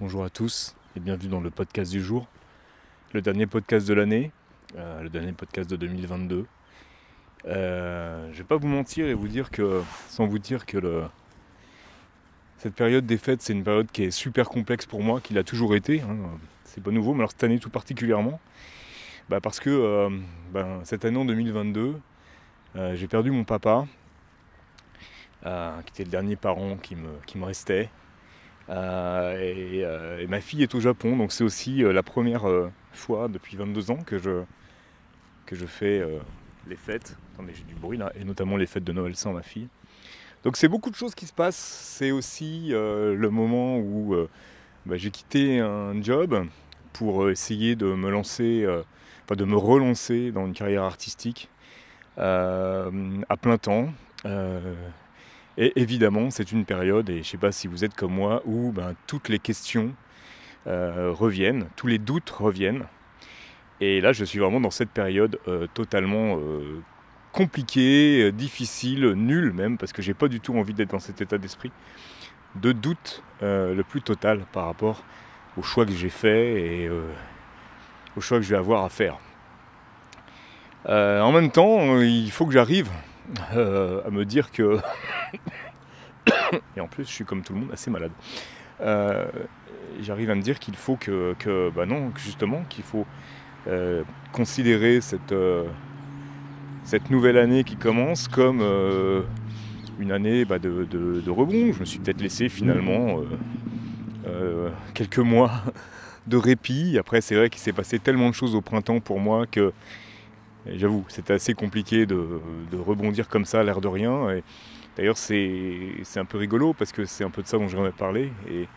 bonjour à tous et bienvenue dans le podcast du jour. Le dernier podcast de l'année, euh, le dernier podcast de 2022. Euh, je vais pas vous mentir et vous dire que, sans vous dire que cette période des fêtes, c'est une période qui est super complexe pour moi, qui l'a toujours été. Hein. C'est pas nouveau, mais alors cette année tout particulièrement. Bah parce que euh, ben, cette année en 2022, euh, j'ai perdu mon papa, qui était le dernier parent qui me restait. Et, et, ma fille est au Japon, donc c'est aussi la première fois depuis 22 ans que je, que je fais les fêtes. Attendez, j'ai du bruit là, et notamment les fêtes de Noël sans ma fille. Donc c'est beaucoup de choses qui se passent. C'est aussi euh, le moment où euh, bah, j'ai quitté un job pour euh, essayer de me lancer, enfin de me relancer dans une carrière artistique à plein temps. Et évidemment, c'est une période, et je ne sais pas si vous êtes comme moi, où ben, toutes les questions reviennent, tous les doutes reviennent. Et là, je suis vraiment dans cette période totalement compliqué, euh, difficile, nul même, parce que j'ai pas du tout envie d'être dans cet état d'esprit, de doute euh, le plus total par rapport au choix que j'ai fait et euh, au choix que je vais avoir à faire. en même temps, il faut que j'arrive à me dire que. et en plus, je suis comme tout le monde assez malade. j'arrive à me dire qu'il faut que, que, bah non, justement, qu'il faut considérer cette cette nouvelle année qui commence comme euh, une année bah, de, rebond. Je me suis peut-être laissé finalement euh, euh, quelques mois de répit. Après, c'est vrai qu'il s'est passé tellement de choses au printemps pour moi que j'avoue, c'était assez compliqué de, rebondir comme ça, l'air de rien. D'ailleurs, c'est un peu rigolo parce que c'est un peu de ça dont j'aimerais parler et,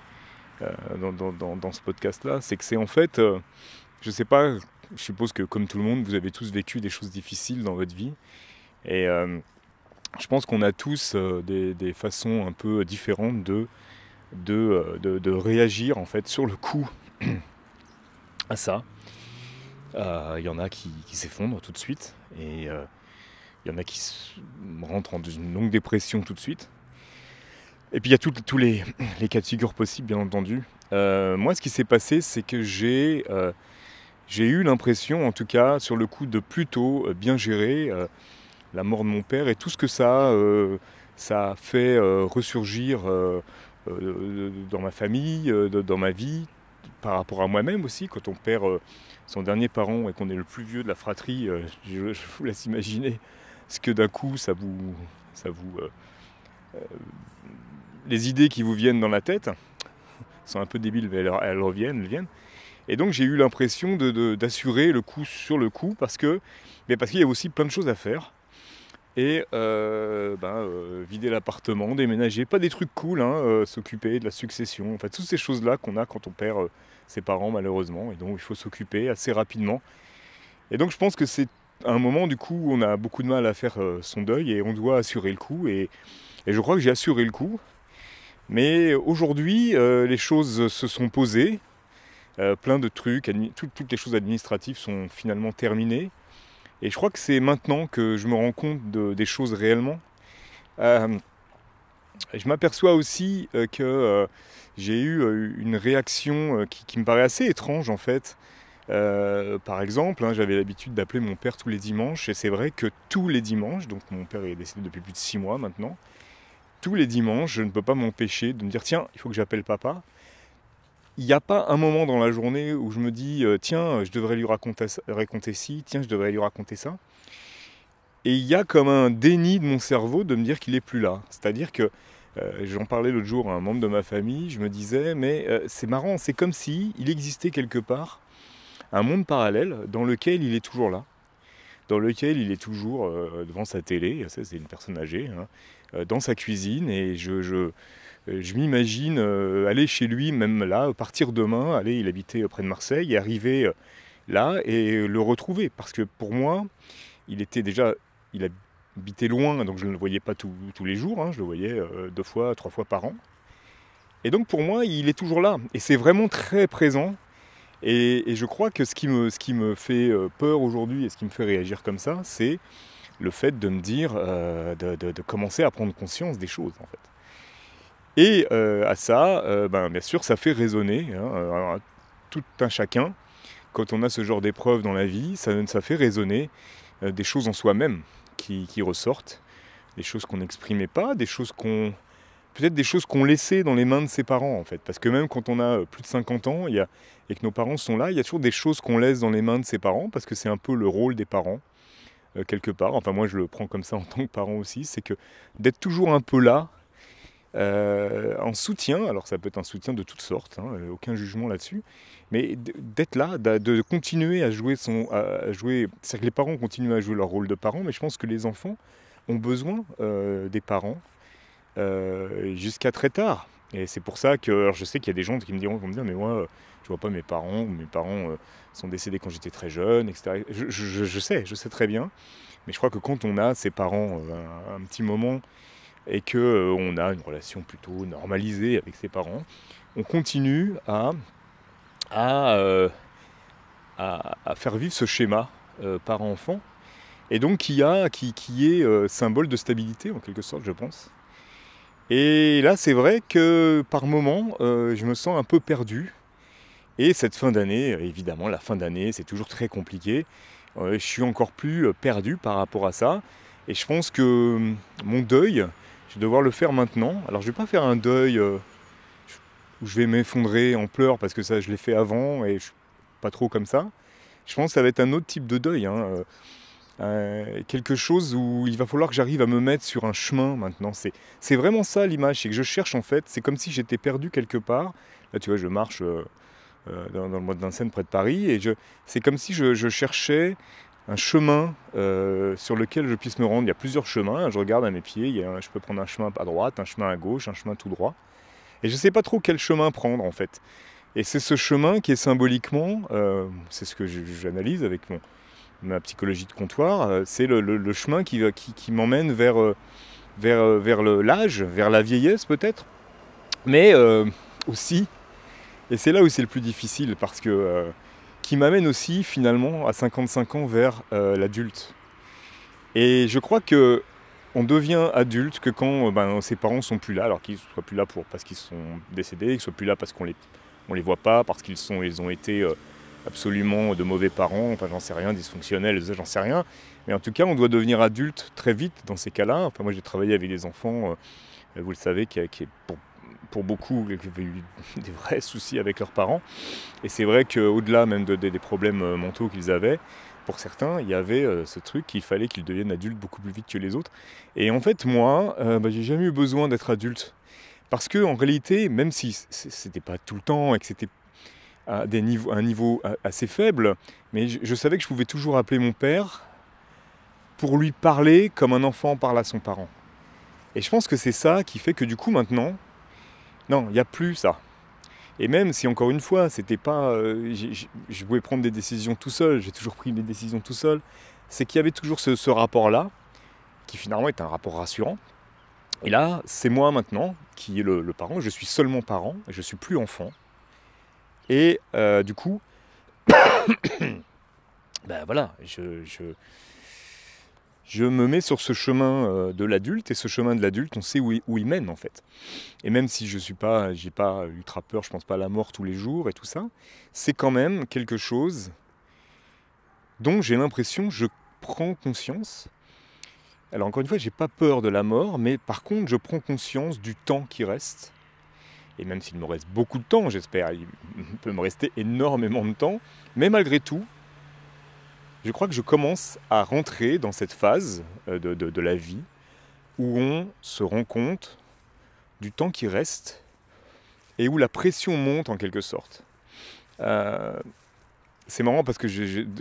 dans, dans, ce podcast-là. C'est que c'est en fait, je ne sais pas je suppose que comme tout le monde, vous avez tous vécu des choses difficiles dans votre vie. Et euh, je pense qu'on a tous euh, des, façons un peu différentes de, de, euh, de, réagir en fait sur le coup à ça. Il y en a qui, s'effondrent tout de suite et il y en a qui rentrent dans une longue dépression tout de suite. Et puis il y a tous les, les, cas de figure possibles, bien entendu. moi, ce qui s'est passé, c'est que j'ai eu l'impression, en tout cas, sur le coup, de plutôt euh, bien gérer euh, la mort de mon père et tout ce que ça, euh, ça a fait ressurgir dans ma famille, dans ma vie, par rapport à moi-même aussi. Quand on perd son dernier parent et qu'on est le plus vieux de la fratrie, je, vous laisse imaginer ce que d'un coup ça vous, ça vous, les idées qui vous viennent dans la tête sont un peu débiles, mais elles, reviennent, elles viennent. Et donc j'ai eu l'impression d'assurer le coup sur le coup parce parce qu'il y a aussi plein de choses à faire. Et euh, ben, euh, vider l'appartement, déménager, pas des trucs cool, hein, euh, s'occuper de la succession, enfin toutes ces choses-là qu'on a quand on perd ses parents malheureusement, et donc il faut s'occuper assez rapidement. Et donc je pense que c'est un moment du coup où on a beaucoup de mal à faire son deuil et on doit assurer le coup. Et, je crois que j'ai assuré le coup. Mais aujourd'hui, les choses se sont posées. Plein de trucs, toutes les choses administratives sont finalement terminées. Et je crois que c'est maintenant que je me rends compte des choses réellement. Euh, je m'aperçois aussi euh, que j'ai eu une réaction qui, me paraît assez étrange en fait. par exemple, hein, j'avais l'habitude d'appeler mon père tous les dimanches, et c'est vrai que tous les dimanches, donc mon père est décédé depuis plus de six mois maintenant, tous les dimanches, je ne peux pas m'empêcher de me dire tiens, il faut que j'appelle papa il n'y a pas un moment dans la journée où je me dis euh, tiens, je devrais lui raconter, ci, tiens, je devrais lui raconter ça. Et il y a comme un déni de mon cerveau de me dire qu'il n'est plus là. C'est-à-dire que euh, j'en parlais l'autre jour à un membre de ma famille, je me disais mais euh, c'est marrant, c'est comme si il existait quelque part un monde parallèle dans lequel il est toujours là, dans lequel il est toujours devant sa télé, c'est une personne âgée, hein, dans sa cuisine et je, je euh, je m'imagine euh, aller chez lui, même là, partir demain, aller, il habitait près de Marseille, arriver euh, là et le retrouver. Parce que pour moi, il était déjà, il habitait loin, donc je ne le voyais pas tous les jours, hein, je le voyais deux fois, trois fois par an. Et donc pour moi, il est toujours là. Et c'est vraiment très présent. Et, je crois que ce qui me, ce qui me fait peur aujourd'hui et ce qui me fait réagir comme ça, c'est le fait de me dire, de, de, commencer à prendre conscience des choses en fait. Et à ça, ben, bien sûr, ça fait résonner hein, tout un chacun. Quand on a ce genre d'épreuve dans la vie, ça, ça fait résonner des choses en soi-même qui, qui ressortent, des choses qu'on n'exprimait pas, des choses qu'on peut-être des choses qu'on laissait dans les mains de ses parents en fait. Parce que même quand on a plus de 50 ans et que nos parents sont là, il y a toujours des choses qu'on laisse dans les mains de ses parents parce que c'est un peu le rôle des parents euh, quelque part. Enfin moi je le prends comme ça en tant que parent aussi, c'est que d'être toujours un peu là euh, en soutien, alors ça peut être un soutien de toutes sortes, hein, euh, aucun jugement là-dessus, mais d'être là, de continuer à jouer son, à jouer, c'est que les parents continuent à jouer leur rôle de parents, mais je pense que les enfants ont besoin des parents euh, jusqu'à très tard. Et c'est pour ça que alors je sais qu'il y a des gens qui me diront, vont me dire, mais moi, je vois pas mes parents, mes parents euh, sont décédés quand j'étais très jeune, etc. Je, sais, je sais très bien. Mais je crois que quand on a ses parents euh, un, petit moment et que on a une relation plutôt normalisée avec ses parents, on continue à, à, à, faire vivre ce schéma parent-enfant. Et donc qui, a, qui, qui est symbole de stabilité en quelque sorte, je pense. Et là, c'est vrai que par moments, euh, je me sens un peu perdu. Et cette fin d'année, évidemment, la fin d'année, c'est toujours très compliqué. Euh, je suis encore plus euh, perdu par rapport à ça. Et je pense que hum, mon deuil, je vais devoir le faire maintenant. Alors, je ne vais pas faire un deuil où je vais m'effondrer en pleurs parce que ça, je l'ai fait avant et je suis pas trop comme ça. Je pense que ça va être un autre type de deuil. Hein. Euh, quelque chose où il va falloir que j'arrive à me mettre sur un chemin maintenant. C'est vraiment ça l'image, c'est que je cherche en fait, c'est comme si j'étais perdu quelque part. Là tu vois, je marche euh, euh, dans, le mois de Vincennes près de Paris et c'est comme si je, cherchais un chemin sur lequel je puisse me rendre. Il y a plusieurs chemins, je regarde à mes pieds, je peux prendre un chemin à droite, un chemin à gauche, un chemin tout droit. Et je ne sais pas trop quel chemin prendre en fait. Et c'est ce chemin qui est symboliquement, c'est ce que j'analyse avec mon, ma psychologie de comptoir, euh, c'est le, chemin qui, m'emmène vers, euh, vers, euh, vers l'âge, vers la vieillesse peut-être, mais aussi, et c'est là où c'est le plus difficile, parce que qui m'amène aussi finalement à 55 ans vers l'adulte. Et je crois que on devient adulte que quand ben, ses parents sont plus là, alors qu'ils soient plus là pour parce qu'ils sont décédés, qu'ils soient plus là parce qu'on les les voit pas, parce qu'ils ils ont été absolument de mauvais parents, enfin j'en sais rien, dysfonctionnels, j'en sais rien. Mais en tout cas, on doit devenir adulte très vite dans ces cas-là. Enfin moi j'ai travaillé avec des enfants, euh, vous le savez, qui, qui pour, pour, beaucoup avaient eu des vrais soucis avec leurs parents. Et c'est vrai qu'au-delà même des problèmes euh, mentaux qu'ils avaient, pour certains, il y avait euh, ce truc qu'il fallait qu'ils deviennent adultes beaucoup plus vite que les autres. Et en fait, moi, bah, j'ai jamais eu besoin d'être adulte. Parce que en réalité, même si c'était pas tout le temps et que c'était à, des niveaux, un niveau assez faible, mais je, savais que je pouvais toujours appeler mon père pour lui parler comme un enfant parle à son parent. Et je pense que c'est ça qui fait que du coup maintenant, non, il n'y a plus ça. Et même si encore une fois, c'était pas, euh, je pouvais prendre des décisions tout seul, j'ai toujours pris mes décisions tout seul, c'est qu'il y avait toujours ce, rapport-là, qui finalement est un rapport rassurant. Et là, c'est moi maintenant qui est le, le parent, je suis seulement parent, je suis plus enfant. Et euh, du coup, ben voilà, je, me mets sur ce chemin euh, de l'adulte, et ce chemin de l'adulte, on sait où il, où il, mène en fait. Et même si je suis pas, j'ai pas ultra peur, je pense pas à la mort tous les jours et tout ça, c'est quand même quelque chose dont j'ai l'impression, je prends conscience. Alors encore une fois, j'ai pas peur de la mort, mais par contre, je prends conscience du temps qui reste et même s'il me reste beaucoup de temps, j'espère, il peut me rester énormément de temps, mais malgré tout, je crois que je commence à rentrer dans cette phase euh, de, la vie où on se rend compte du temps qui reste et où la pression monte en quelque sorte. Euh, c'est marrant parce que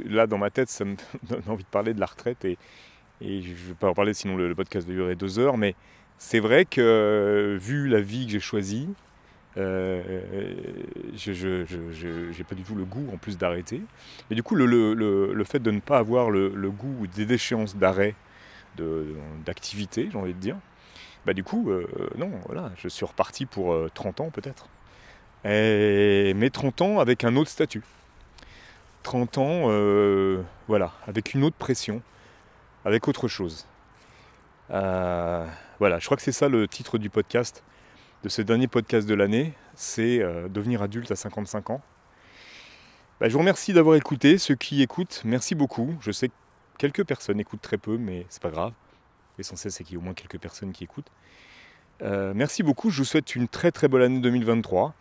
là, dans ma tête, ça me donne envie de parler de la retraite et, je ne vais pas en parler sinon le, le podcast va durer deux heures, mais c'est vrai que vu la vie que j'ai choisie, je n'ai pas du tout le goût en plus d'arrêter. Mais du coup, le, fait de ne pas avoir le, goût des échéances d'arrêt, d'activité, j'ai envie de dire, bah du coup, euh, non, voilà, je suis reparti pour 30 euh, ans peut-être. Mais 30 ans avec un autre statut. 30 ans, voilà, avec une autre pression, avec autre chose. voilà, je crois que c'est ça le titre du podcast de ce dernier podcast de l'année, c'est euh, devenir adulte à 55 ans. Bah, je vous remercie d'avoir écouté. Ceux qui écoutent, merci beaucoup. Je sais que quelques personnes écoutent très peu, mais c'est pas grave. L'essentiel, c'est qu'il y ait au moins quelques personnes qui écoutent. Euh, merci beaucoup. Je vous souhaite une très très bonne année 2023.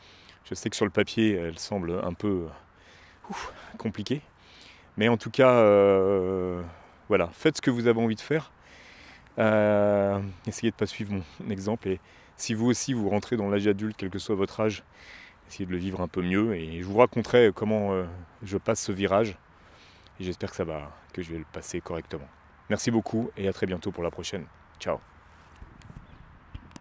Je sais que sur le papier, elle semble un peu compliquée. Mais en tout cas, euh, voilà, faites ce que vous avez envie de faire. Euh, essayez de ne pas suivre mon exemple. Et si vous aussi vous rentrez dans l'âge adulte, quel que soit votre âge, essayez de le vivre un peu mieux. Et je vous raconterai comment euh, je passe ce virage. Et j'espère que ça va, que je vais le passer correctement. Merci beaucoup et à très bientôt pour la prochaine. Ciao